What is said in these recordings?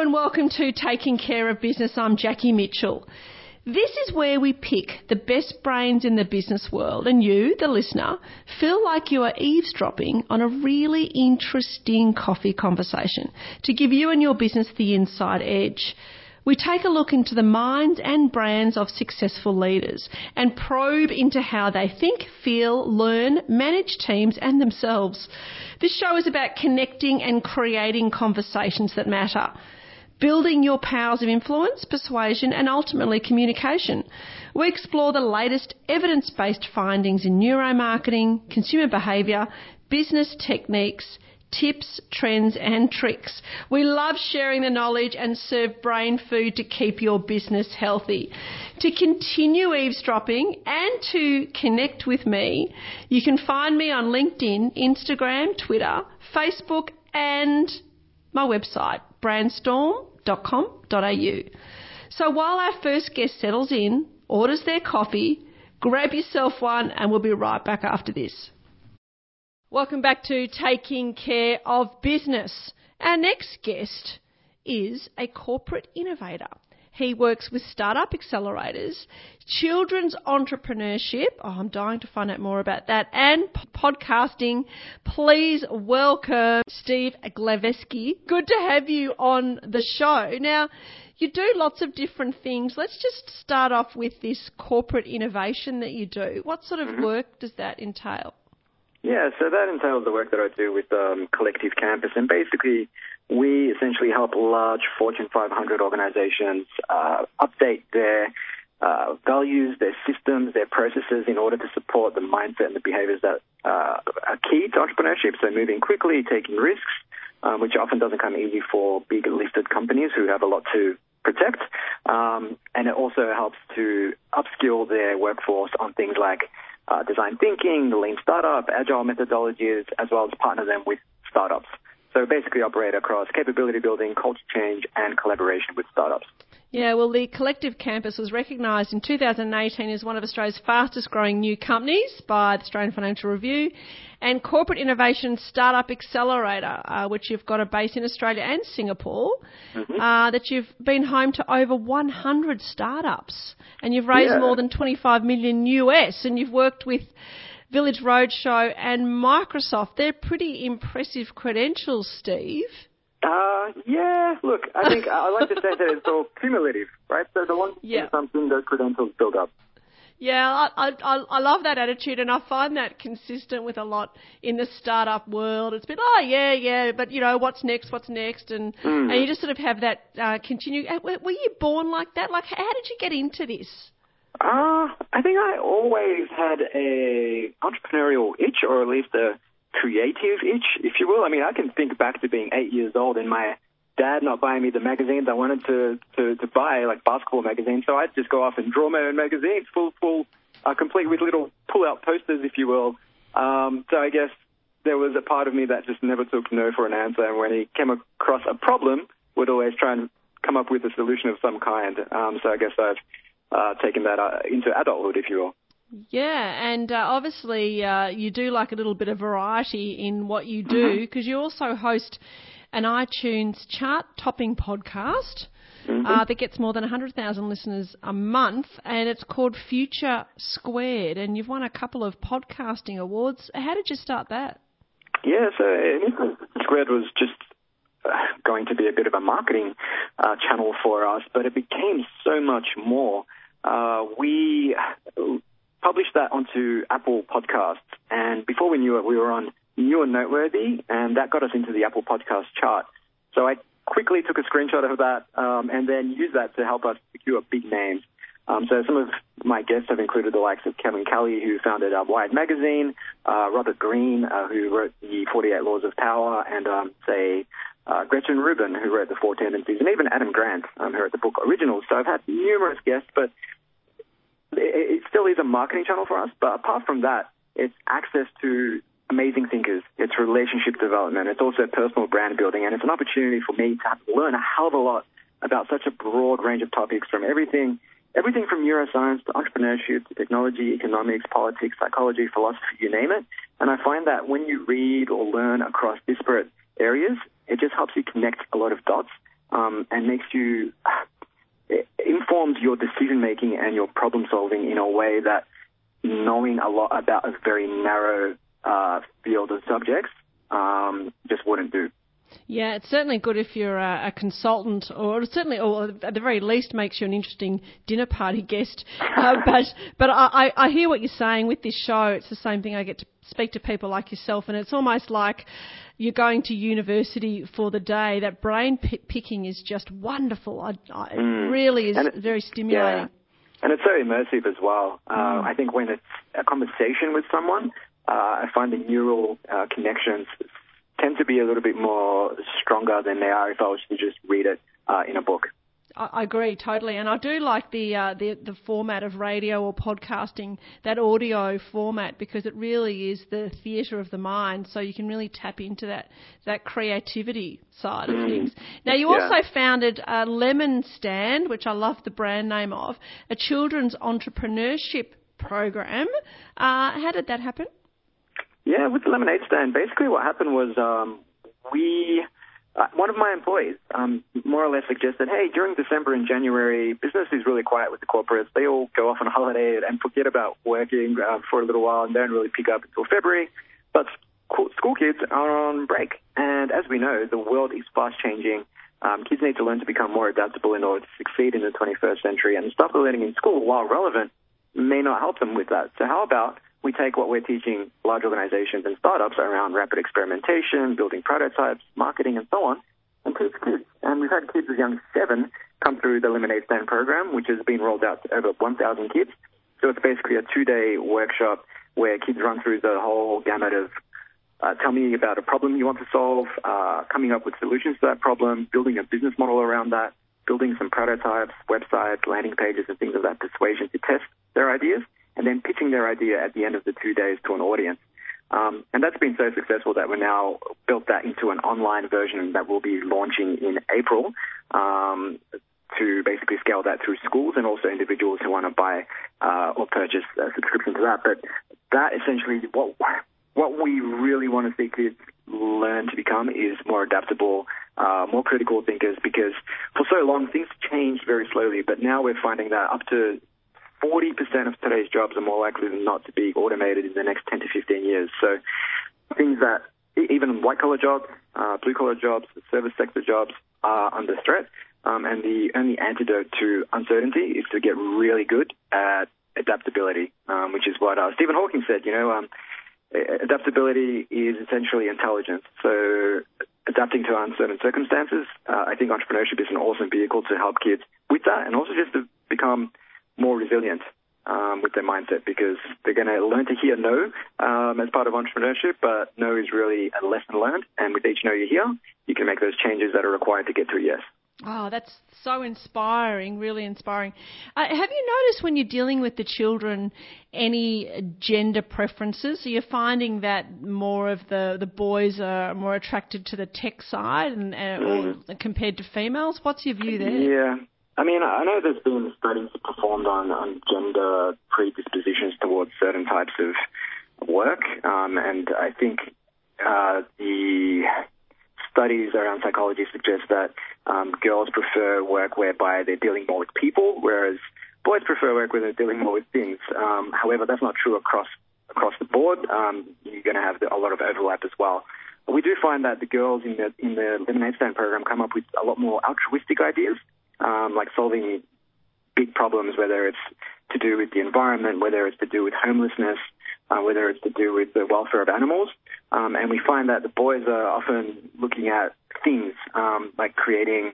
And welcome to Taking Care of Business. I'm Jacki Mitchell. This is where we pick the best brains in the business world, and you, the listener, feel like you are eavesdropping on a really interesting coffee conversation to give you and your business the inside edge. We take a look into the minds and brands of successful leaders and probe into how they think, feel, learn, manage teams and themselves. This show is about connecting and creating conversations that matter building your powers of influence, persuasion, and ultimately communication. We explore the latest evidence based findings in neuromarketing, consumer behaviour, business techniques, tips, trends, and tricks. We love sharing the knowledge and serve brain food to keep your business healthy. To continue eavesdropping and to connect with me, you can find me on LinkedIn, Instagram, Twitter, Facebook, and my website, brandstorm.com.au. So while our first guest settles in, orders their coffee, grab yourself one, and we'll be right back after this. Welcome back to Taking Care of Business. Our next guest is a corporate innovator. He works with startup accelerators, children's entrepreneurship. Oh, I'm dying to find out more about that. And podcasting. Please welcome Steve Glaveski. Good to have you on the show. Now, you do lots of different things. Let's just start off with this corporate innovation that you do. What sort of mm-hmm. work does that entail? Yeah, so that entails the work that I do with um, Collective Campus, and basically we essentially help large Fortune 500 organizations uh, update their uh, values, their systems, their processes in order to support the mindset and the behaviors that uh, are key to entrepreneurship. So moving quickly, taking risks, um, which often doesn't come easy for big listed companies who have a lot to protect. Um, and it also helps to upskill their workforce on things like Uh, design thinking, the lean startup, agile methodologies, as well as partner them with startups. So basically operate across capability building, culture change, and collaboration with startups. Yeah, well, the Collective Campus was recognised in 2018 as one of Australia's fastest growing new companies by the Australian Financial Review and Corporate Innovation Startup Accelerator, uh, which you've got a base in Australia and Singapore, mm-hmm. uh, that you've been home to over 100 startups and you've raised yeah. more than 25 million US and you've worked with Village Roadshow and Microsoft. They're pretty impressive credentials, Steve. Uh, yeah, look, I think I like to say that it's all cumulative, right? So the one yeah. something, those credentials build up. Yeah, I, I, I love that attitude, and I find that consistent with a lot in the startup world. It's been, oh yeah, yeah, but you know, what's next? What's next? And mm. and you just sort of have that uh, continue. Were you born like that? Like, how did you get into this? Uh, I think I always had a entrepreneurial itch, or at least a creative itch, if you will. I mean, I can think back to being eight years old and my dad not buying me the magazines I wanted to, to, to buy, like basketball magazines. So I'd just go off and draw my own magazines, full, full, uh, complete with little pull-out posters, if you will. Um, so I guess there was a part of me that just never took no for an answer. And when he came across a problem, would always try and come up with a solution of some kind. Um, so I guess I've uh, taken that uh, into adulthood, if you will. Yeah, and uh, obviously uh, you do like a little bit of variety in what you do because mm-hmm. you also host an iTunes chart topping podcast mm-hmm. uh, that gets more than 100,000 listeners a month, and it's called Future Squared, and you've won a couple of podcasting awards. How did you start that? Yeah, so Squared was just uh, going to be a bit of a marketing uh, channel for us, but it became so much more. Uh, we published that onto Apple Podcasts, and before we knew it, we were on New and Noteworthy, and that got us into the Apple Podcast chart. So I quickly took a screenshot of that um, and then used that to help us secure big names. Um, so some of my guests have included the likes of Kevin Kelly, who founded uh, Wired Magazine, uh, Robert Greene, uh, who wrote the 48 Laws of Power, and um, say uh, Gretchen Rubin, who wrote the Four Tendencies, and even Adam Grant, um, who wrote the book Originals. So I've had numerous guests, but it, still is a marketing channel for us. But apart from that, it's access to amazing thinkers. It's relationship development. It's also personal brand building, and it's an opportunity for me to learn a hell of a lot about such a broad range of topics from everything, everything from neuroscience to entrepreneurship to technology, economics, politics, psychology, philosophy, you name it. And I find that when you read or learn across disparate areas, it just helps you connect a lot of dots um, and makes you informs your decision making and your problem solving in a way that knowing a lot about a very narrow uh, field of subjects um, just wouldn't do. Yeah, it's certainly good if you're a, a, consultant, or certainly, or at the very least, makes you an interesting dinner party guest. Uh, but but I, I hear what you're saying with this show. It's the same thing. I get to speak to people like yourself, and it's almost like you're going to university for the day. That brain p- picking is just wonderful. I, I, mm. It really is it, very stimulating. Yeah. And it's so immersive as well. Uh, mm. I think when it's a conversation with someone, uh, I find the neural uh, connections tend to be a little bit more stronger than they are if I was to just read it uh, in a book. I agree totally, and I do like the, uh, the the format of radio or podcasting, that audio format, because it really is the theatre of the mind. So you can really tap into that that creativity side of mm. things. Now you yeah. also founded a Lemon Stand, which I love the brand name of, a children's entrepreneurship program. Uh, how did that happen? Yeah, with the lemonade stand, basically what happened was um, we, uh, one of my employees, um, more or less suggested, hey, during December and January, business is really quiet with the corporates. They all go off on holiday and forget about working uh, for a little while and don't really pick up until February. But school kids are on break, and as we know, the world is fast changing. Um, kids need to learn to become more adaptable in order to succeed in the 21st century, and the stuff they're learning in school, while relevant, may not help them with that. So how about we take what we're teaching large organizations and startups around rapid experimentation, building prototypes, marketing, and so on, and teach kids. And we've had kids as young as seven come through the Lemonade Stand program, which has been rolled out to over 1,000 kids. So it's basically a two-day workshop where kids run through the whole gamut of uh, tell me about a problem you want to solve, uh, coming up with solutions to that problem, building a business model around that, building some prototypes, websites, landing pages, and things of that persuasion to test their ideas and then pitching their idea at the end of the two days to an audience. Um, and that's been so successful that we're now built that into an online version that we'll be launching in April um, to basically scale that through schools and also individuals who want to buy uh, or purchase a subscription to that. But that essentially what what we really want to see kids learn to become is more adaptable, uh, more critical thinkers. Because for so long things changed very slowly, but now we're finding that up to 40% of today's jobs are more likely than not to be automated in the next 10 to 15 years. So things that even white collar jobs, uh, blue collar jobs, service sector jobs are under threat. Um, and the only antidote to uncertainty is to get really good at adaptability, um, which is what uh, Stephen Hawking said. You know, um, adaptability is essentially intelligence. So adapting to uncertain circumstances, uh, I think entrepreneurship is an awesome vehicle to help kids with that, and also just to become more resilient um, with their mindset because they're going to learn to hear no um, as part of entrepreneurship, but no is really a lesson learned. And with each no you hear, you can make those changes that are required to get to a yes. Oh, that's so inspiring, really inspiring. Uh, have you noticed when you're dealing with the children any gender preferences? Are you finding that more of the, the boys are more attracted to the tech side and, uh, mm. compared to females? What's your view there? Yeah. I mean, I know there's been studies performed on, on gender predispositions towards certain types of work, um, and I think uh, the studies around psychology suggest that um, girls prefer work whereby they're dealing more with people, whereas boys prefer work where they're dealing more with things. Um, however, that's not true across across the board. Um, you're going to have a lot of overlap as well. we do find that the girls in the in the lemonade stand program come up with a lot more altruistic ideas um, like solving big problems, whether it's to do with the environment, whether it's to do with homelessness, uh, whether it's to do with the welfare of animals. Um, and we find that the boys are often looking at things um, like creating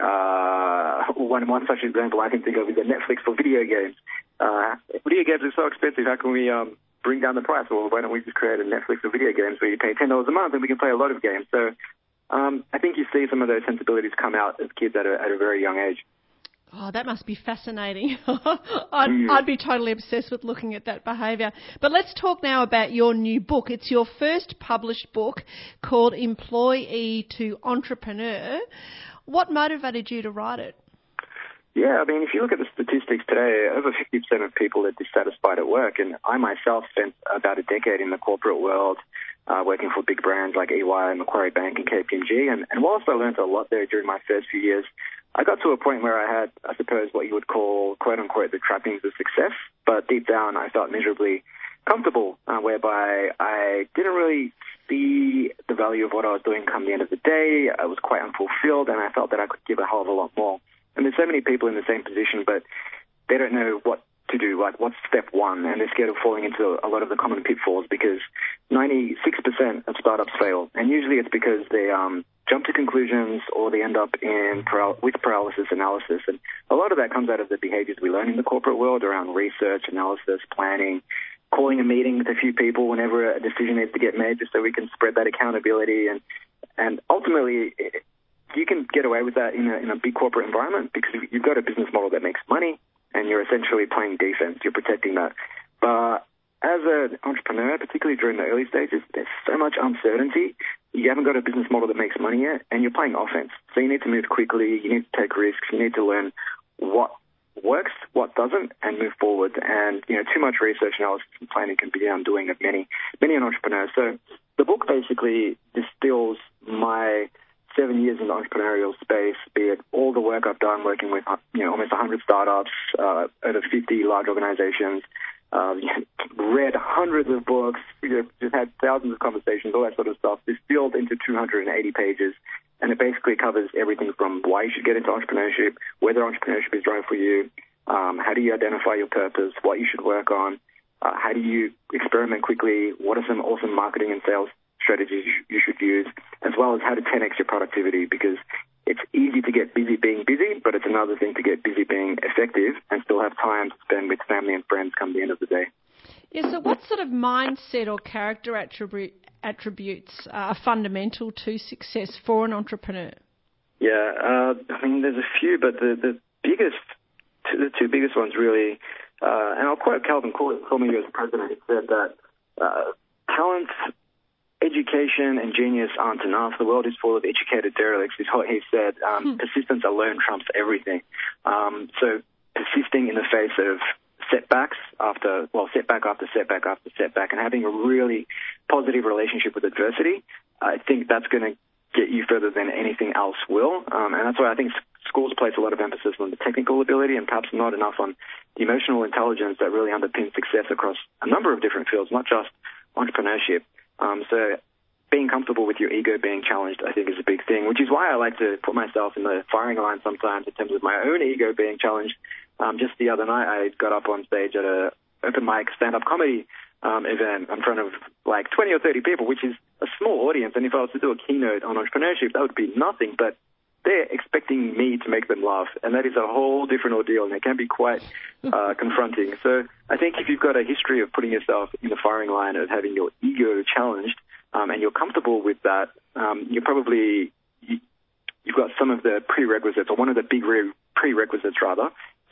uh, one, one such example I can think of is the Netflix for video games. Uh, video games are so expensive. How can we um, bring down the price? Well, why don't we just create a Netflix for video games where you pay ten dollars a month and we can play a lot of games? So um, I think you see some of those sensibilities come out as kids at a, at a very young age. Oh, that must be fascinating. I'd, mm. I'd, be totally obsessed with looking at that behaviour. But let's talk now about your new book. It's your first published book called Employee to Entrepreneur. What motivated you to write it? Yeah, I mean, if you look at the statistics today, over 50% of people are dissatisfied at work. And I myself spent about a decade in the corporate world uh, working for big brands like EY, Macquarie Bank, and KPMG. And, and whilst I learned a lot there during my first few years, I got to a point where I had, I suppose, what you would call, quote unquote, the trappings of success. But deep down, I felt miserably comfortable, uh, whereby I didn't really see the value of what I was doing come the end of the day. I was quite unfulfilled, and I felt that I could give a hell of a lot more. And there's so many people in the same position, but they don't know what to do, like what's step one, and they're scared of falling into a lot of the common pitfalls because 96% of startups fail, and usually it's because they um, jump to conclusions or they end up in with paralysis analysis, and a lot of that comes out of the behaviors we learn in the corporate world around research, analysis, planning, calling a meeting with a few people whenever a decision needs to get made, just so we can spread that accountability. And and ultimately. you can get away with that in a, in a big corporate environment because you've got a business model that makes money and you're essentially playing defense. You're protecting that. But as an entrepreneur, particularly during the early stages, there's so much uncertainty. You haven't got a business model that makes money yet, and you're playing offense. So you need to move quickly. You need to take risks. You need to learn what works, what doesn't, and move forward. And you know, too much research analysis and planning can be the undoing of many, many an entrepreneur. So the book basically distills my seven years in the entrepreneurial space, be it all the work I've done working with you know almost 100 startups, uh, over 50 large organizations, um, read hundreds of books, you know, just had thousands of conversations, all that sort of stuff, distilled into 280 pages. And it basically covers everything from why you should get into entrepreneurship, whether entrepreneurship is right for you, um, how do you identify your purpose, what you should work on, uh, how do you experiment quickly, what are some awesome marketing and sales strategies you should use, as well as how to 10x your productivity because it's easy to get busy being busy, but it's another thing to get busy being effective and still have time to spend with family and friends come the end of the day. Yeah, so what sort of mindset or character attribute, attributes are fundamental to success for an entrepreneur? Yeah, uh, I mean, there's a few, but the, the biggest, the two biggest ones really, uh, and I'll quote Calvin Coolidge as president. He said that uh, talent education and genius aren't enough. The world is full of educated derelicts, is what he said. Um, hmm. Persistence alone trumps everything. Um, so persisting in the face of setbacks after, well, setback after setback after setback, and having a really positive relationship with adversity, I think that's going to get you further than anything else will. Um, and that's why I think schools place a lot of emphasis on the technical ability and perhaps not enough on the emotional intelligence that really underpins success across a number of different fields, not just entrepreneurship. Um, so being comfortable with your ego being challenged, I think, is a big thing, which is why I like to put myself in the firing line sometimes in terms of my own ego being challenged. Um, just the other night, I got up on stage at a open mic stand-up comedy um, event in front of like 20 or 30 people, which is a small audience. And if I was to do a keynote on entrepreneurship, that would be nothing. But they're expecting me to make them laugh, and that is a whole different ordeal, and it can be quite uh, confronting. So I think if you've got a history of putting yourself in the firing line of having your ego challenged, um, and you're comfortable with that, um, you're probably you, have got some of the prerequisites, or one of the big re- prerequisites rather,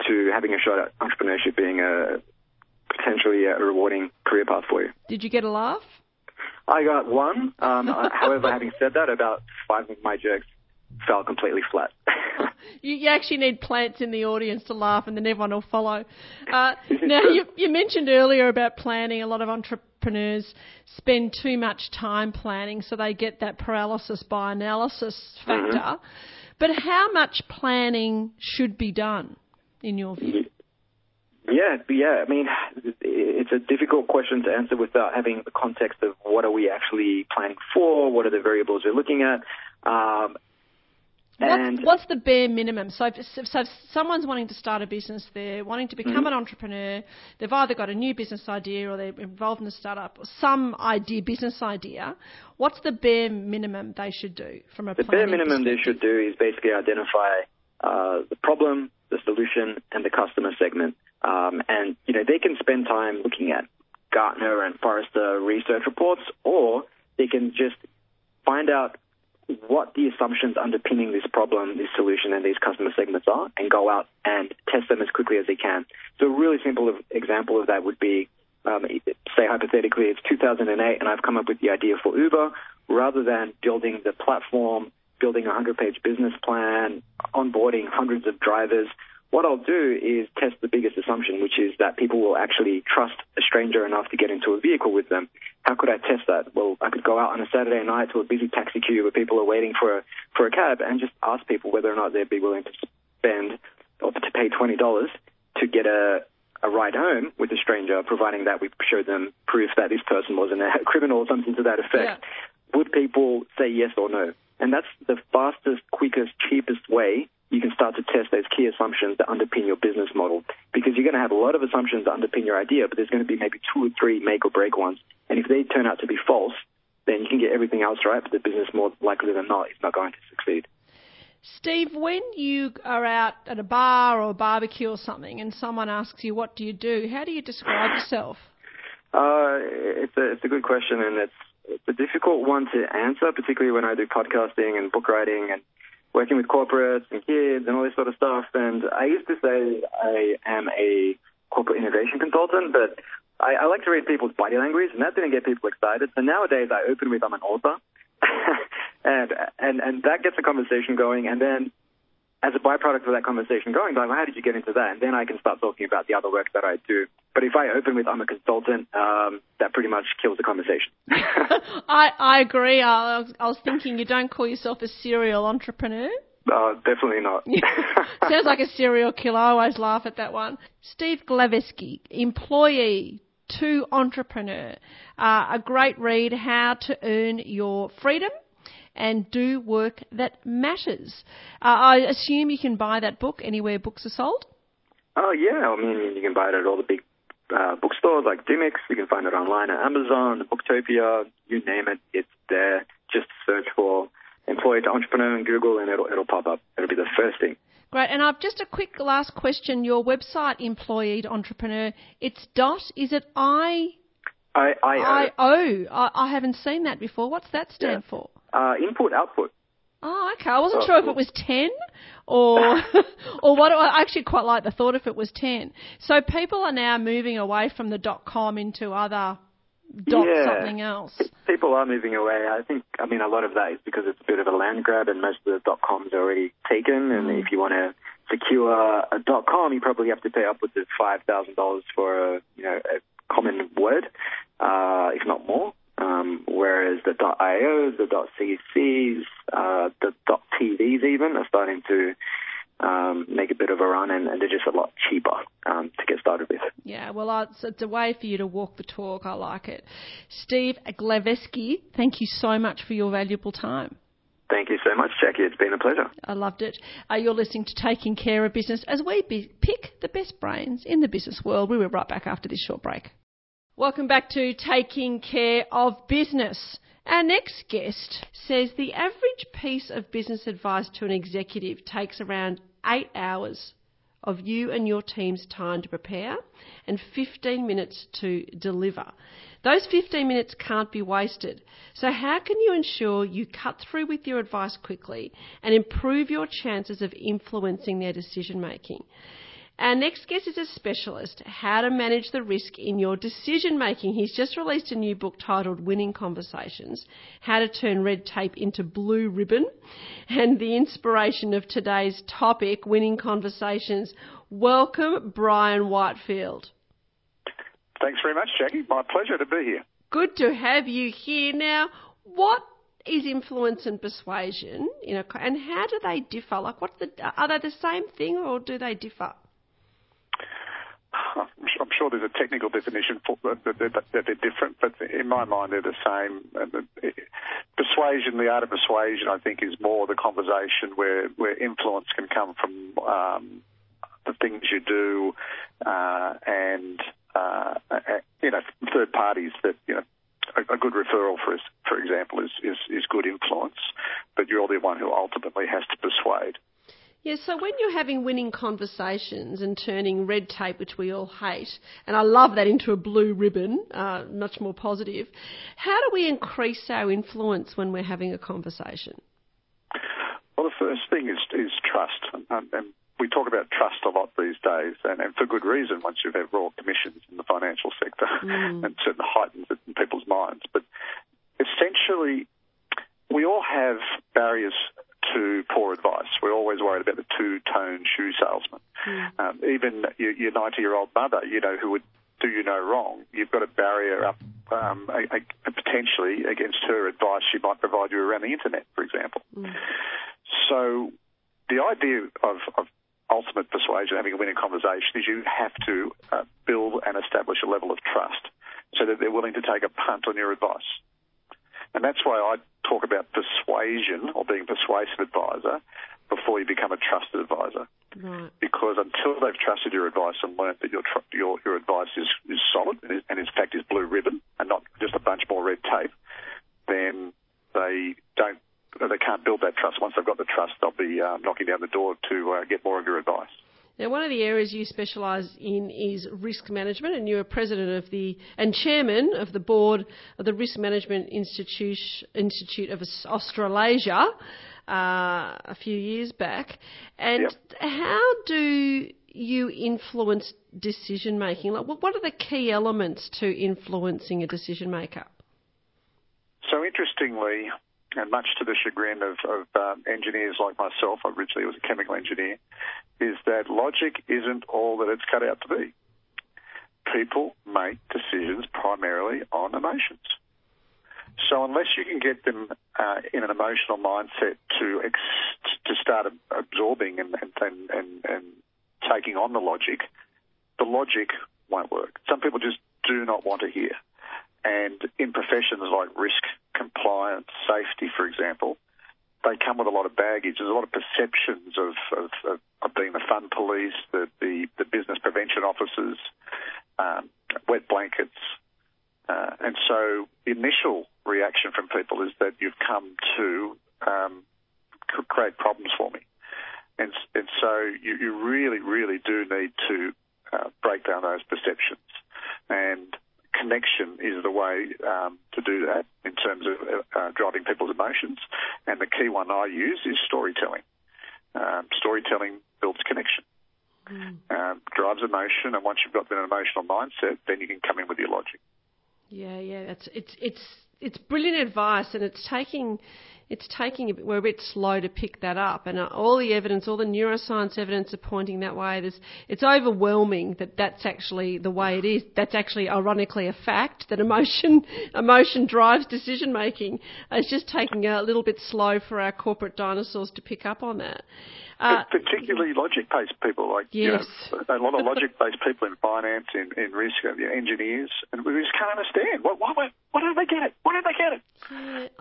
to having a shot at entrepreneurship being a potentially a rewarding career path for you. Did you get a laugh? I got one. Um, however, having said that, about five of my jokes fell completely flat. you, you, actually need plants in the audience to laugh, and then everyone will follow. Uh, now, you, you, mentioned earlier about planning. A lot of entrepreneurs spend too much time planning, so they get that paralysis by analysis factor. Mm-hmm. But how much planning should be done, in your view? Yeah, yeah. I mean, it's a difficult question to answer without having the context of what are we actually planning for, what are the variables we're looking at. Um, What's, what's, the bare minimum? So if, so if someone's wanting to start a business, they're wanting to become mm-hmm. an entrepreneur, they've either got a new business idea or they're involved in a startup or some idea, business idea. What's the bare minimum they should do from a The bare minimum they should do is basically identify uh, the problem, the solution, and the customer segment. Um, and, you know, they can spend time looking at Gartner and Forrester research reports, or they can just find out what the assumptions underpinning this problem, this solution, and these customer segments are, and go out and test them as quickly as they can. So a really simple example of that would be, um, say hypothetically, it's 2008, and I've come up with the idea for Uber. Rather than building the platform, building a 100-page business plan, onboarding hundreds of drivers, what I'll do is test the biggest assumption, which is that people will actually trust a stranger enough to get into a vehicle with them. How could I test that? Well, I could go out on a Saturday night to a busy taxi queue where people are waiting for a, for a cab and just ask people whether or not they'd be willing to spend or to pay $20 to get a, a ride home with a stranger, providing that we showed them proof that this person wasn't a criminal or something to that effect. Yeah. Would people say yes or no? And that's the fastest, quickest, cheapest way you can start to test those key assumptions that underpin your business model. Because you're going to have a lot of assumptions that underpin your idea, but there's going to be maybe two or three make or break ones. And if they turn out to be false, then you can get everything else right, but the business more likely than not is not going to succeed. Steve, when you are out at a bar or a barbecue or something and someone asks you, what do you do? How do you describe yourself? Uh, it's, a, it's a good question and it's, it's a difficult one to answer, particularly when I do podcasting and book writing and working with corporates and kids and all this sort of stuff. And I used to say I am a corporate innovation consultant, but I, I like to read people's body language, and that didn't get people excited. So nowadays I open with I'm an author, and and and that gets the conversation going. And then as a byproduct of that conversation going, like, well, how did you get into that? And then I can start talking about the other work that I do. But if I open with I'm a consultant, um, that pretty much kills the conversation. I, I agree. I was, I was thinking you don't call yourself a serial entrepreneur. Uh, definitely not. Sounds like a serial killer. I always laugh at that one. Steve Glaveski, employee to entrepreneur. Uh, a great read, How to Earn Your Freedom and do work that matters. Uh, I assume you can buy that book anywhere books are sold. Oh yeah, I mean you can buy it at all the big uh, bookstores like Dymocks. You can find it online at Amazon, Booktopia, you name it, it's there. Just search for employee to entrepreneur in Google and it'll it'll pop up. It'll be the first thing. Great. And I've just a quick last question. Your website, employee to entrepreneur, it's dot. Is it I? I I I O. I, I haven't seen that before. What's that stand yeah. for? Uh, input output. Oh, okay. I wasn't oh, sure if it was ten or or what. I actually quite like the thought if it was ten. So people are now moving away from the dot com into other dot yeah. something else. People are moving away. I think. I mean, a lot of that is because it's a bit of a land grab, and most of the dot coms are already taken. And mm. if you want to secure a dot com, you probably have to pay upwards of five thousand dollars for a you know a common word, uh, if not more. Um, whereas the .ios, the .cc's, uh, the .tv's even are starting to um, make a bit of a run, and, and they're just a lot cheaper um, to get started with. Yeah, well, it's, it's, a way for you to walk the talk. I like it. Steve Glaveski, thank you so much for your valuable time. Thank you so much, Jacki. It's been a pleasure. I loved it. Uh, you're listening to Taking Care of Business as we be- pick the best brains in the business world. We'll be right back after this short break. Welcome back to Taking Care of Business. Our next guest says the average piece of business advice to an executive takes around eight hours of you and your team's time to prepare and 15 minutes to deliver. Those 15 minutes can't be wasted. So, how can you ensure you cut through with your advice quickly and improve your chances of influencing their decision making? Our next guest is a specialist, how to manage the risk in your decision making. He's just released a new book titled Winning Conversations, How to Turn Red Tape into Blue Ribbon, and the inspiration of today's topic, Winning Conversations. Welcome, Bryan Whitefield. Thanks very much, Jacki. My pleasure to be here. Good to have you here. Now, what is influence and persuasion, you know, and how do they differ? Like, what's the, are they the same thing or do they differ? I'm sure there's a technical definition for that they're different, but in my mind they're the same. Persuasion, the art of persuasion, I think, is more the conversation where influence can come from um, the things you do uh, and uh, you know third parties that you know a, good referral, for for example, is good influence, but you're the one who ultimately has to persuade. Yeah, so when you're having winning conversations and turning red tape, which we all hate, and I love that, into a blue ribbon, uh, much more positive, how do we increase our influence when we're having a conversation? Well, the first thing is, is trust. And, and we talk about trust a lot these days, and, and, for good reason once you have had royal commissions in the financial sector mm. and certainly heightens it in people's minds. But essentially, we all have barriers to poor advice. We're always worried about the two-tone shoe salesman. Mm. Um, even your, your 90 year old mother, you know, who would do you no wrong, you've got a barrier up um, a, a, potentially against her advice she might provide you around the internet, for example. Mm. So the idea of, of ultimate persuasion, having a winning conversation, is you have to uh, build and establish a level of trust so that they're willing to take a punt on your advice. And that's why I talk about persuasion or being persuasive advisor before you become a trusted advisor. Right. Because until they've trusted your advice and learnt that your tr- your, your advice is, is solid and, is, and in fact is blue ribbon and not just a bunch more red tape, then they don't they can't build that trust. Once they've got the trust, they'll be uh, knocking down the door to uh, get more of your advice. Now, one of the areas you specialise in is risk management, and you're president of the and chairman of the board of the Risk Management Institute Institute of Australasia uh, a few years back. And yep. how do you influence decision making? Like, what are the key elements to influencing a decision maker? So, interestingly, and much to the chagrin of, of um, engineers like myself, I originally was a chemical engineer, is that logic isn't all that it's cut out to be. People make decisions primarily on emotions. So unless you can get them uh, in an emotional mindset to ex- to start absorbing and, and, and, and taking on the logic, the logic won't work. Some people just do not want to hear. And in professions like risk, compliance, safety, for example, they come with a lot of baggage. There's a lot of perceptions of, of, of, of being the fun police, the, the, the business prevention officers, um, wet blankets. Uh, and so the initial reaction from people is that you've come to um, create problems for me. And, and so you, you really, really do need to uh, break down those perceptions. And connection is the way um, to do that in terms of uh, uh, driving people's emotions. And the key one I use is storytelling. Um, storytelling builds connection, mm. um, drives emotion, and once you've got an emotional mindset, then you can come in with your logic. Yeah, yeah, that's it's it's it's brilliant advice, and it's taking it's taking a bit, we're a bit slow to pick that up, and uh, all the evidence, all the neuroscience evidence are pointing that way. There's, it's overwhelming that that's actually the way it is. That's actually, ironically, a fact that emotion emotion drives decision making. It's just taking a little bit slow for our corporate dinosaurs to pick up on that. Uh, particularly logic-based people, like yes. you know, a lot of logic-based people in finance, in, in risk, you know, engineers, and we just can't understand. Why, why, why don't they get it? Why don't they get it?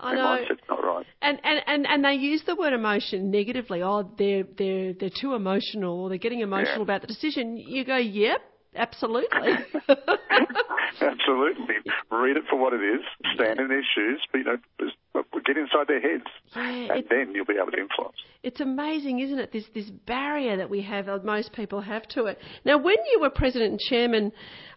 I know. Not right. And, and, and, and they use the word emotion negatively. Oh, they're, they're, they're too emotional, or they're getting emotional yeah. about the decision. You go, yep, absolutely. absolutely. Read it for what it is, stand in their shoes, but, you know, get inside their heads, yeah, and then you'll be able to influence. It's amazing, isn't it? This this barrier that we have, most people have to it. Now, when you were president and chairman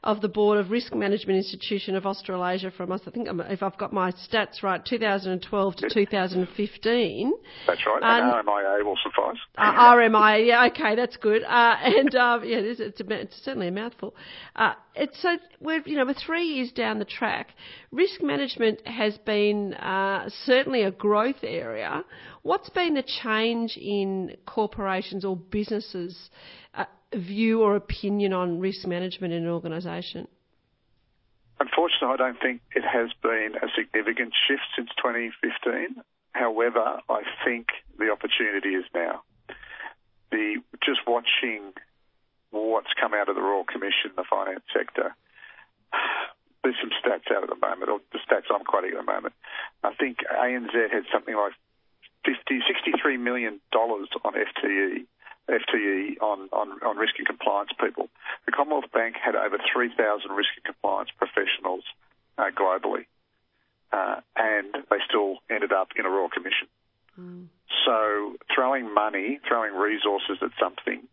of the board of Risk Management Institution of Australasia from us, I think if I've got my stats right, 2012 to 2015. That's right. And um, RMIA will suffice. Uh, RMIA, yeah, okay, that's good. Uh, and uh, yeah, it is, it's, a, it's, certainly a mouthful. Uh, it's so we're you know we're three years down the track. Risk management has been uh, certainly a growth area. What's been the change in corporations or businesses' view or opinion on risk management in an organisation? Unfortunately, I don't think it has been a significant shift since 2015. However, I think the opportunity is now. The just watching what's come out of the Royal Commission, the finance sector. There's some stats out at the moment, or the stats I'm quoting at the moment. I think ANZ had something like 50, 63 million dollars on FTE, FTE on, on, on risk and compliance people. The Commonwealth Bank had over 3,000 risk and compliance professionals uh, globally, uh, and they still ended up in a Royal Commission. Mm. So throwing money, throwing resources at something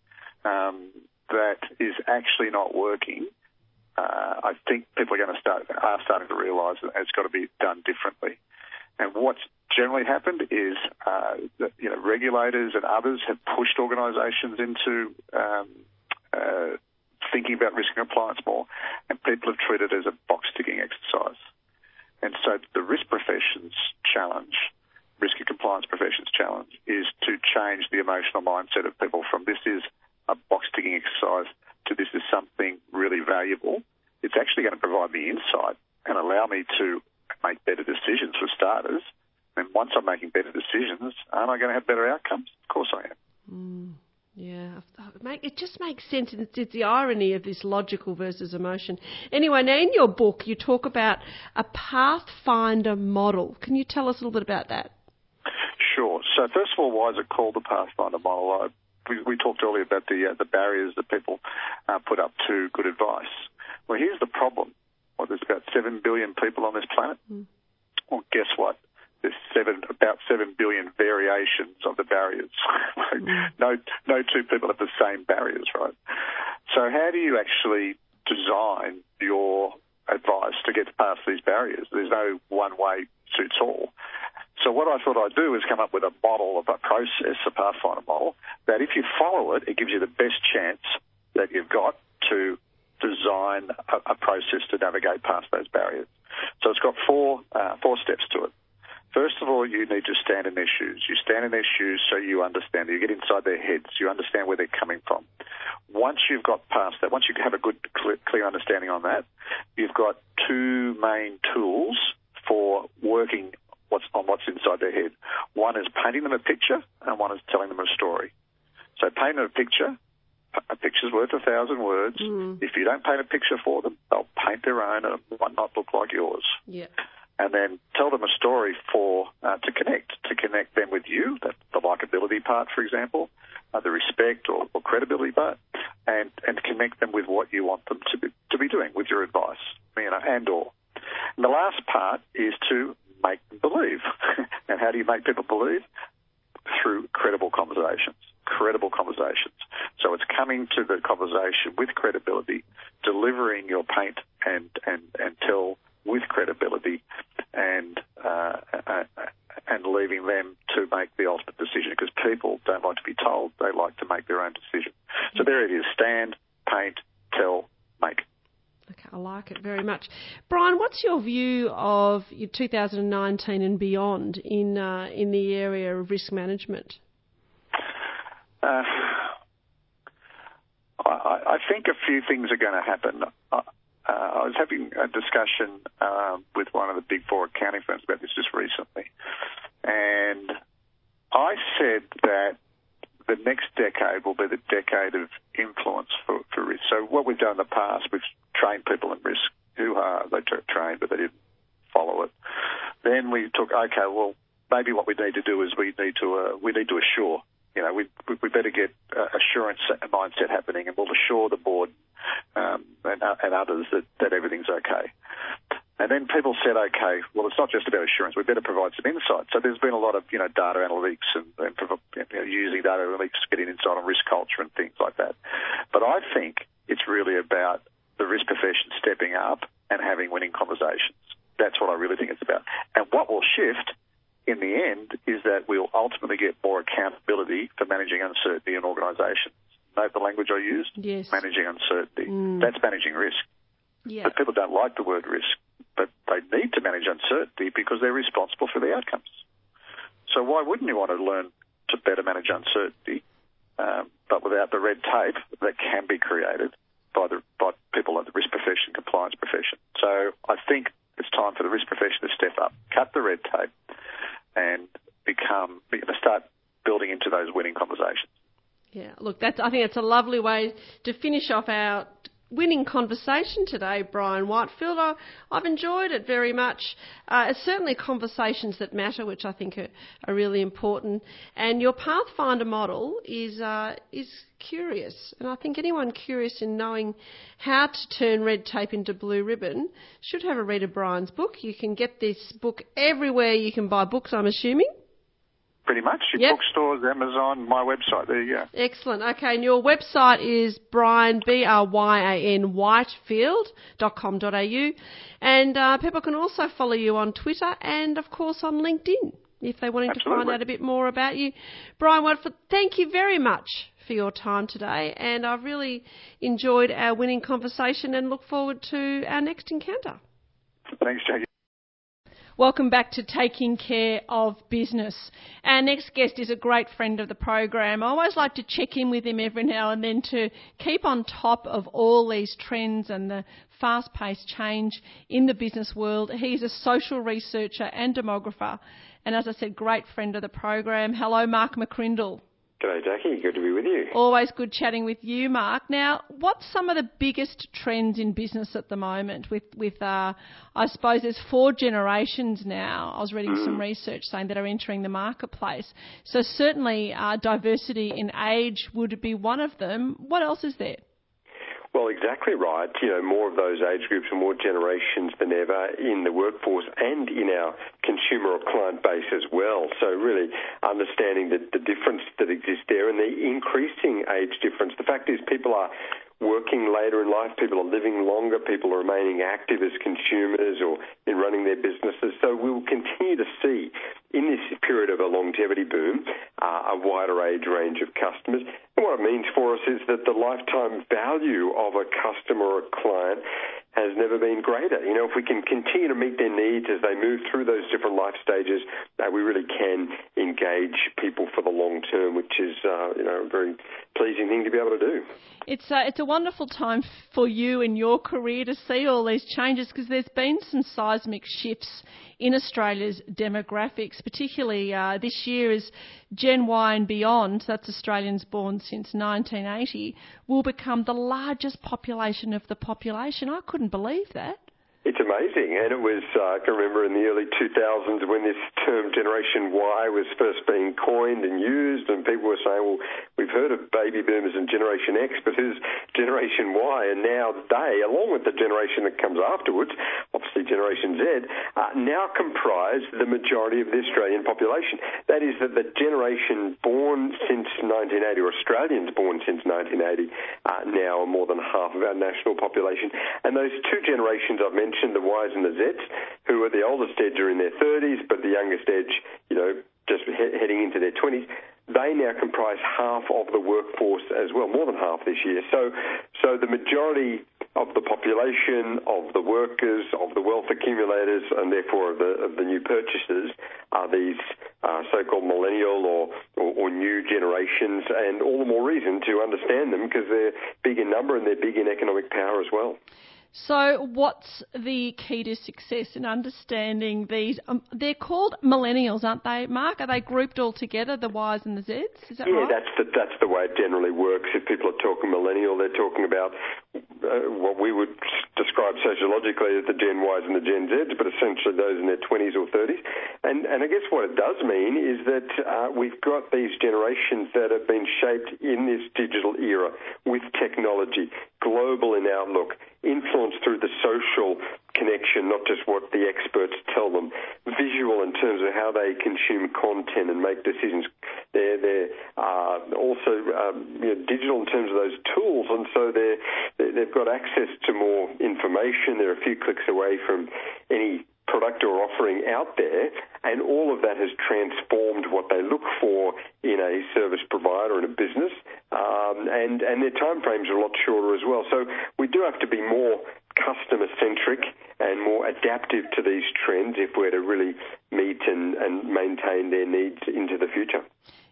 um, that is actually not working, uh, I think people are going to start are starting to realise that it's got to be done differently. And what's generally happened is uh, that you know regulators and others have pushed organisations into um, uh, thinking about risk and compliance more, and people have treated it as a box ticking exercise. And so the risk professions challenge, risk and compliance professions challenge, is to change the emotional mindset of people from this is a box ticking exercise to this is something really valuable, it's actually going to provide me insight and allow me to make better decisions for starters. And once I'm making better decisions, aren't I going to have better outcomes? Of course I am. Mm, yeah, it just makes sense. It's the irony of this logical versus emotion. Anyway, now in your book, you talk about a pathfinder model. Can you tell us a little bit about that? Sure. So first of all, why is it called the pathfinder model? I, we, we, talked earlier about the uh, the barriers that people uh, put up to good advice. Well, here's the problem. Well, there's about seven billion people on this planet. Mm. Well, guess what? There's seven about seven billion variations of the barriers. mm. No, no two people have the same barriers, right? So how do you actually design your advice to get past these barriers? There's no one way suits all. So what I thought I'd do is come up with a model of a process, a Pathfinder model, that if you follow it, it gives you the best chance that you've got to design a, a process to navigate past those barriers. So it's got four uh, four steps to it. First of all, you need to stand in their shoes. You stand in their shoes so you understand. You get inside their heads. You understand where they're coming from. Once you've got past that, once you have a good, clear understanding on that, you've got two main tools for working what's on what's inside their head. One is painting them a picture, and one is telling them a story. So paint them a picture. A picture's worth a thousand words. Mm. If you don't paint a picture for them, they'll paint their own, and it might not look like yours. Yeah. And then tell them a story for uh, to connect, to connect them with you, the, the likability part, for example, uh, the respect or, or credibility part, and and connect them with what you want them to be to be doing with your advice, you know, and or. And the last part is to make them believe. and how do you make people believe? Through credible conversations. Credible conversations. Coming to the conversation with credibility, delivering your paint and, and, and tell with credibility, and uh, uh, and leaving them to make the ultimate decision. Because people don't like to be told; they like to make their own decision. So there it is: stand, paint, tell, make. Okay, I like it very much. Bryan, what's your view of 2019 and beyond in uh, in the area of risk management? Uh, I, I, think a few things are going to happen. Uh, I was having a discussion uh, with one of the big four accounting firms about this just recently, and I said that the next decade will be the decade of influence for, for risk. So what we've done in the past, we've trained people in risk who are they tra- trained, but they didn't follow it. Then we took okay, well maybe what we need to do is we need to uh, we need to assure. You know, we we better get uh, assurance mindset happening, and we'll assure the board um, and, uh, and others that, that everything's okay. And then people said, okay, well, it's not just about assurance. We better provide some insight. So there's been a lot of, you know, data analytics and, and you know, data analytics, getting insight on risk culture and things like that. But I think it's really about the risk profession stepping up and having winning conversations. That's what I really think it's about. And what will shift in the end is that we'll ultimately get more accountability for managing uncertainty in organisations. Note the language I used? Yes. Managing uncertainty. Mm. That's managing risk. Yeah. But people don't like the word risk but they need to manage uncertainty because they're responsible for the outcomes. So why wouldn't you want to learn to better manage uncertainty, um, but without the red tape that can be created by the by people like the risk profession, compliance profession? So I think it's time for the risk profession to step up, cut the red tape, and become start building into those winning conversations. Yeah, look, that's I think it's a lovely way to finish off our winning conversation today, Bryan Whitefield. I, have enjoyed it very much. Uh, it's certainly conversations that matter, which I think are, are really important. And your Pathfinder model is uh, is curious, and I think anyone curious in knowing how to turn red tape into blue ribbon should have a read of Bryan's book. You can get this book everywhere you can buy books. I'm assuming pretty much. Yep. Bookstores, Amazon, my website. There you go. Excellent. Okay, and your website is Bryan, B-R-Y-A-N, whitefield.com.au. And uh, people can also follow you on Twitter and, of course, on LinkedIn if they're wanting Absolutely. to find out a bit more about you. Bryan Whitefield, thank you very much for your time today. And I've really enjoyed our winning conversation and look forward to our next encounter. Thanks, Jacki. Welcome back to Taking Care of Business. Our next guest is a great friend of the program. I always like to check in with him every now and then to keep on top of all these trends and the fast paced change in the business world. He's a social researcher and demographer, and as I said, great friend of the program. Hello, Mark McCrindle. G'day, Jacki. Good to be with you. Always good chatting with you, Mark. Now, what's some of the biggest trends in business at the moment? With, with uh, I suppose there's four generations now. I was reading mm. some research saying that are entering the marketplace. So certainly, uh, diversity in age would be one of them. What else is there? Well, exactly right. You know, more of those age groups and more generations than ever in the workforce and in our consumer or client base as well. So really understanding the, the difference that exists there and the increasing age difference. The fact is people are working later in life, people are living longer, people are remaining active as consumers or in running their businesses. So we will continue to see in this period of a longevity boom uh, a wider age range of customers. And what it means for us is that the lifetime value of a customer or a client has never been greater. You know, if we can continue to meet their needs as they move through those different life stages, uh, we really can engage people for the long term, which is, uh, you know, a very pleasing thing to be able to do. It's a, uh, it's a wonderful time for you in your career to see all these changes because there's been some seismic shifts in Australia's demographics, particularly uh, this year as Gen Y and beyond, that's Australians born since 1980, will become the largest population of the population. I couldn't believe that. It's amazing, and it was, uh, I can remember in the early 2000s when this term Generation Y was first being coined and used, and people were saying, well, we've heard of baby boomers and Generation X, but who's Generation Y? And now they, along with the generation that comes afterwards, obviously Generation Z, uh, now comprise the majority of the Australian population. That is that the generation born since 1980, or Australians born since 1980, uh, now are more than half of our national population. And those two generations I've mentioned the Ys and the Zs, who are the oldest edge are in their 30s, but the youngest edge, you know, just he- heading into their 20s. They now comprise half of the workforce as well, more than half this year. So, so the majority of the population, of the workers, of the wealth accumulators, and therefore of the, new purchasers are these uh, so-called millennial or, new generations, and all the more reason to understand them because they're big in number and they're big in economic power as well. So, what's the key to success in understanding these? Um, they're called millennials, aren't they, Mark? Are they grouped all together, the Ys and the Zs? Is that yeah, right? that's the, that's the way it generally works. If people are talking millennial, they're talking about what we would describe sociologically as the Gen Ys and the Gen Zs, but essentially those in their 20s or 30s. And, and I guess what it does mean is that uh, we've got these generations that have been shaped in this digital era with technology, global in outlook, influenced through the social connection, not just what the experts tell them, visual in terms of how they consume content and make decisions. They're, they're uh, also um, you know, digital in terms of those tools, and so they're, they've got access to more information. They're a few clicks away from any product or offering out there, and all of that has transformed what they look for in a service provider in a business, um, and and their time frames are a lot shorter as well. So we do have to be more customer centric and more adaptive to these trends if we're to really meet and, and maintain their needs into the future.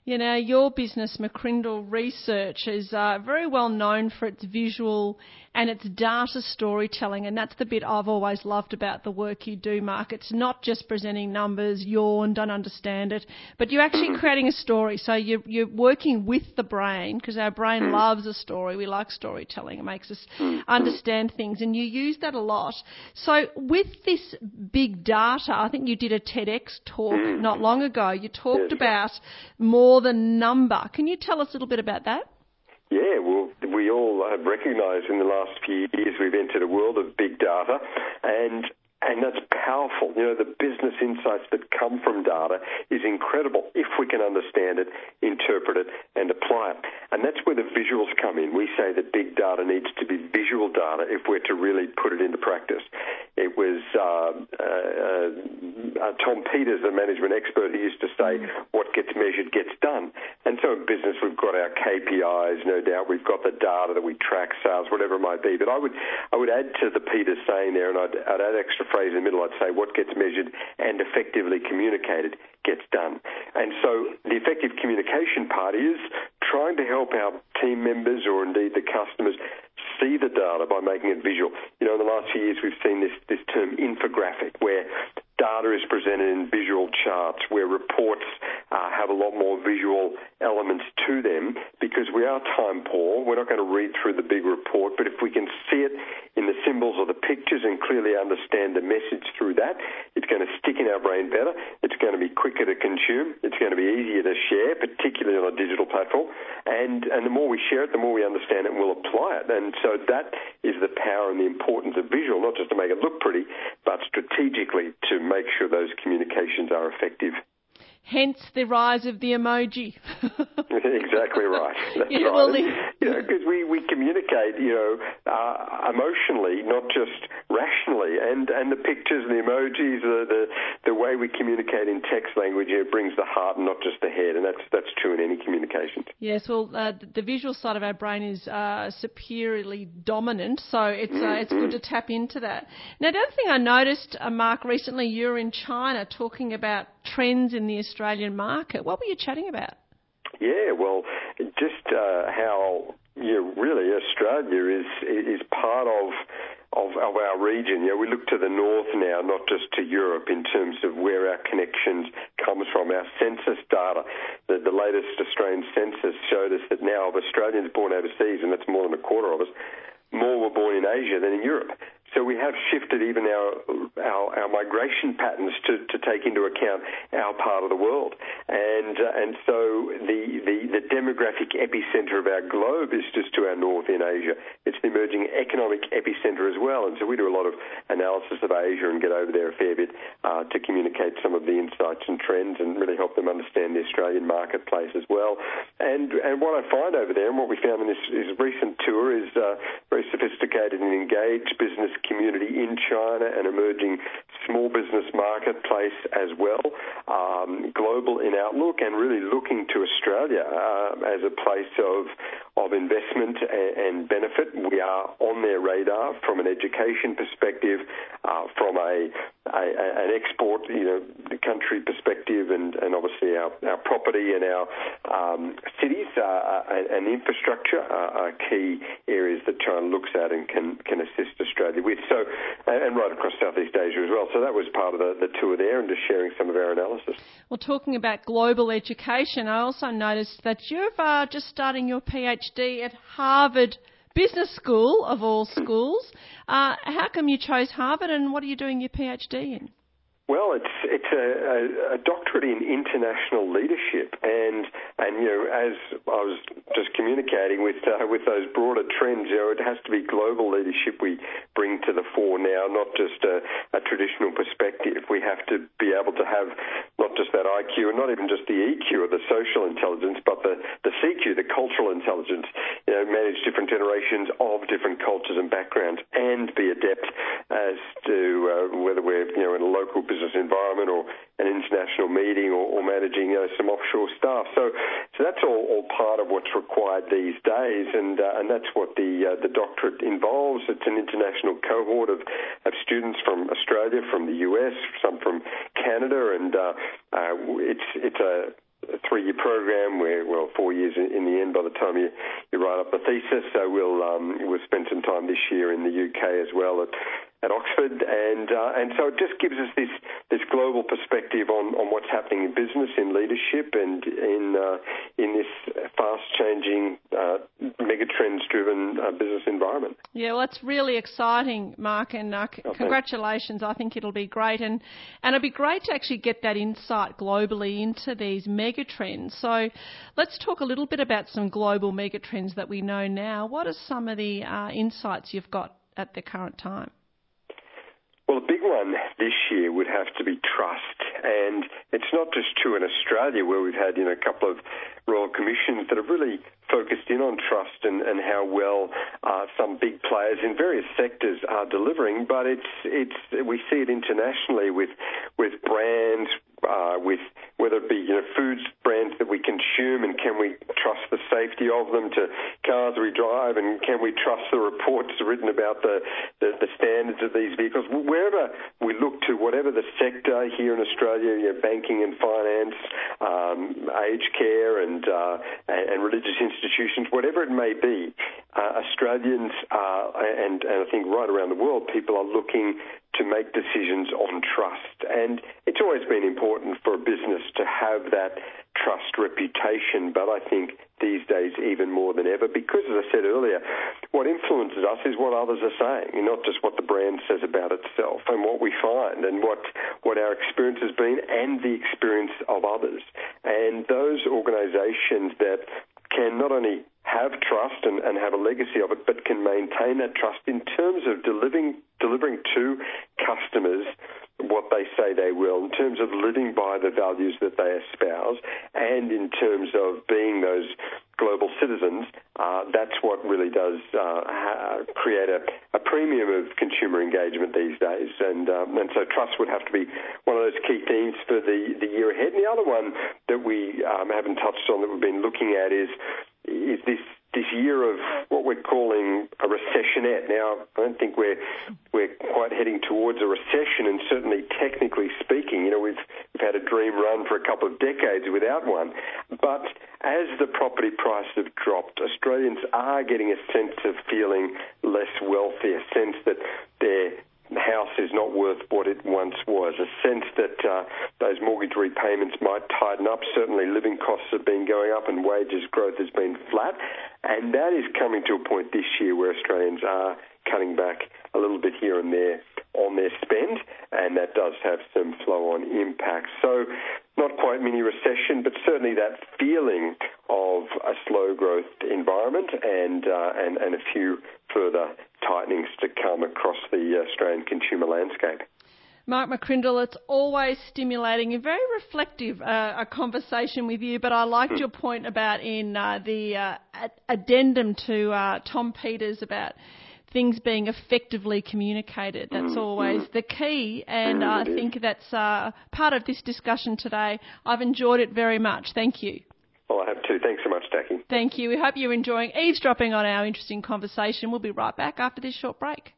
You know, your business, McCrindle Research, is uh, very well known for its visual and its data storytelling, and that's the bit I've always loved about the work you do, Mark. It's not just presenting numbers, yawn, don't understand it, but you're actually creating a story. So you're, you're working with the brain because our brain mm. loves a story. We like storytelling. It makes us mm. understand things, and you use that a lot. So with this big data, I think you did a TEDx talk mm. not long ago. You talked about more than number. Can you tell us a little bit about that? Yeah, well, we all have recognised in the last few years we've entered a world of big data, and and that's powerful. You know, the business insights that come from data is incredible if we can understand it, interpret it, and apply it. And that's where the visuals come in. We say that big data needs to be visual data if we're to really put it into practice. It was uh, uh, uh, Tom Peters, the management expert, who used to say, "What gets measured gets done." And so in business, we've got our KPIs, no doubt. We've got the data that we track, sales, whatever it might be. But I would I would add to the Peters saying there, and I'd, I'd add extra phrase in the middle. I'd say, "What gets measured and effectively communicated gets done." And so the effective communication part is trying to help our team members or indeed the customers see the data by making it visual. You know, in the last few years, we've seen this, this term infographic, where data is presented in visual charts, where reports Uh, have a lot more visual elements to them because we are time poor. We're not going to read through the big report, but if we can see it in the symbols or the pictures and clearly understand the message through that, it's going to stick in our brain better. It's going to be quicker to consume. It's going to be easier to share, particularly on a digital platform. And, and the more we share it, the more we understand it and we'll apply it. And so that is the power and the importance of visual, not just to make it look pretty, but strategically to make sure those communications are effective. Hence the rise of the emoji. exactly right. That's yeah, right. Well, you know, because we, we communicate, you know, uh, emotionally, not just rationally, and, and the pictures and the emojis, the, the the way we communicate in text language, it brings the heart and not just the head, and that's that's true in any communication. Yes, well, uh, the visual side of our brain is uh, superiorly dominant, so it's mm-hmm. it's good to tap into that. Now, the other thing I noticed, uh, Mark, recently you were in China talking about trends in the Australian market. What were you chatting about? Yeah, well, just uh, how yeah, really Australia is is part of, of of our region. You know, we look to the north now, not just to Europe, in terms of where our connections comes from. Our census data, the, the latest Australian census showed us that now of Australians born overseas, and that's more than a quarter of us, more were born in Asia than in Europe. So we have shifted even our migration patterns to, take into account our part of the world, and uh, and so the, demographic epicenter of our globe is just to our north in Asia. It's the emerging economic epicenter as well, and so we do a lot of analysis of Asia and get over there a fair bit uh, to communicate some of the insights and trends and really help them understand the Australian marketplace as well. And and what I find over there and what we found in this, recent tour is uh, very sophisticated and engaged business community in China, an emerging small business marketplace as well, um, global in outlook, and really looking to Australia uh, as a place of of investment and, and, benefit. We are on their radar from an education perspective, uh, from a, a, an export, you know, country perspective, and, and obviously our, our property and our um, cities uh, and, and, infrastructure are, are, key areas that China looks at and can can assist Australia with. So, and right across Southeast Asia as well. So that was part of the, the tour there, and just sharing some of our analysis. Well, talking about global education, I also noticed that you've uh, just starting your PhD PhD at Harvard Business School, of all schools. Uh, how come you chose Harvard and what are you doing your PhD in? Well, it's it's a, a, a, doctorate in international leadership, and and you know, as I was just communicating with uh, with those broader trends, you know, it has to be global leadership we bring to the fore now, not just a, a traditional perspective. We have to be able to have not just that IQ and not even just the EQ or the social intelligence, but the the CQ, the cultural intelligence. You know, manage different generations of different cultures and backgrounds, and be adept as to uh, whether we're you know in a local business environment or an international meeting or, managing some offshore staff. So, so that's all, part of what's required these days, and uh, and that's what the uh, the doctorate involves. It's an international cohort of, students from Australia, from the US, some from Canada, and uh, it's it's a three-year program where, well, four years in, the end by the time you, write up the thesis. So we'll um, we'll spend some time this year in the UK as well at, Oxford, and uh, and so it just gives us this this global perspective on, on what's happening in business, in leadership, and in uh, in this fast changing, uh, megatrends driven uh, business environment. Yeah, well, that's really exciting, Mark, and uh, congratulations. I think it'll be great, and and It'd be great to actually get that insight globally into these megatrends. So, let's talk a little bit about some global megatrends that we know now. What are some of the uh, insights you've got at the current time? Well, a big one this year would have to be trust. And it's not just true in Australia where we've had, you know, a couple of royal commissions that have really focused in on trust and, and how well uh, some big players in various sectors are delivering. But it's, it's, we see it internationally with, with brands, uh, with whether it be you know foods brands that we consume and can we trust the safety of them to cars we drive and can we trust the reports written about the, the, the standards of these vehicles wherever we look to whatever the sector here in Australia you know, banking and finance um, aged care and, uh, and, religious institutions whatever it may be uh, Australians uh, and, and I think right around the world people are looking to make decisions on trust. And it's always been important for a business to have that trust reputation, but I think these days even more than ever because, as I said earlier, what influences us is what others are saying, not just what the brand says about itself and what we find and what, what our experience has been and the experience of others. And those organisations that can not only have trust and, and have a legacy of it, but can maintain that trust in terms of delivering delivering to customers what they say they will, in terms of living by the values that they espouse, and in terms of being those global citizens, uh, that's what really does uh, create a, a, premium of consumer engagement these days. And, um, and so trust would have to be one of those key themes for the, the year ahead. And the other one that we um, haven't touched on that we've been looking at is is this this year of what we're calling a recessionette. Now, I don't think we're we're quite heading towards a recession, and certainly technically speaking, you know, we've we've had a dream run for a couple of decades without one. But as the property prices have dropped, Australians are getting a sense of feeling less wealthy, a sense that their house is not worth what it once was. A sense that uh, those mortgage repayments might tighten up. Certainly, living costs have been going up and wages growth has been flat. And that is coming to a point this year where Australians are cutting back a little bit here and there on their spend, and that does have some flow on impacts. So, not quite mini recession, but certainly that feeling of a slow growth environment and, uh, and, and a few further tightenings to come across the Australian consumer landscape. Mark McCrindle, it's always stimulating and very reflective uh, a conversation with you. But I liked hmm. your point about in uh, the uh, addendum to uh, Tom Peters about things being effectively communicated. That's hmm. always the key, and I think that's uh, part of this discussion today. I've enjoyed it very much. Thank you. Well, I have too. Thanks so much, Jacki. Thank you. We hope you're enjoying eavesdropping on our interesting conversation. We'll be right back after this short break.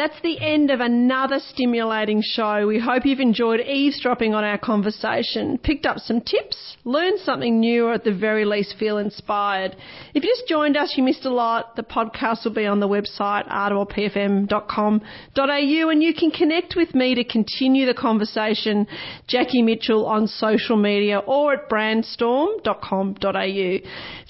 That's the end of another stimulating show. We hope you've enjoyed eavesdropping on our conversation, picked up some tips, learned something new, or at the very least feel inspired. If you just joined us, you missed a lot. The podcast will be on the website, ardmorepfm.com.au, and you can connect with me to continue the conversation, Jacki Mitchell, on social media or at brandstorm.com.au.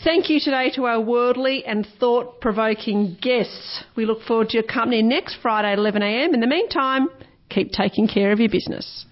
Thank you today to our worldly and thought provoking guests. We look forward to your company next Friday at 11am. In the meantime, keep taking care of your business.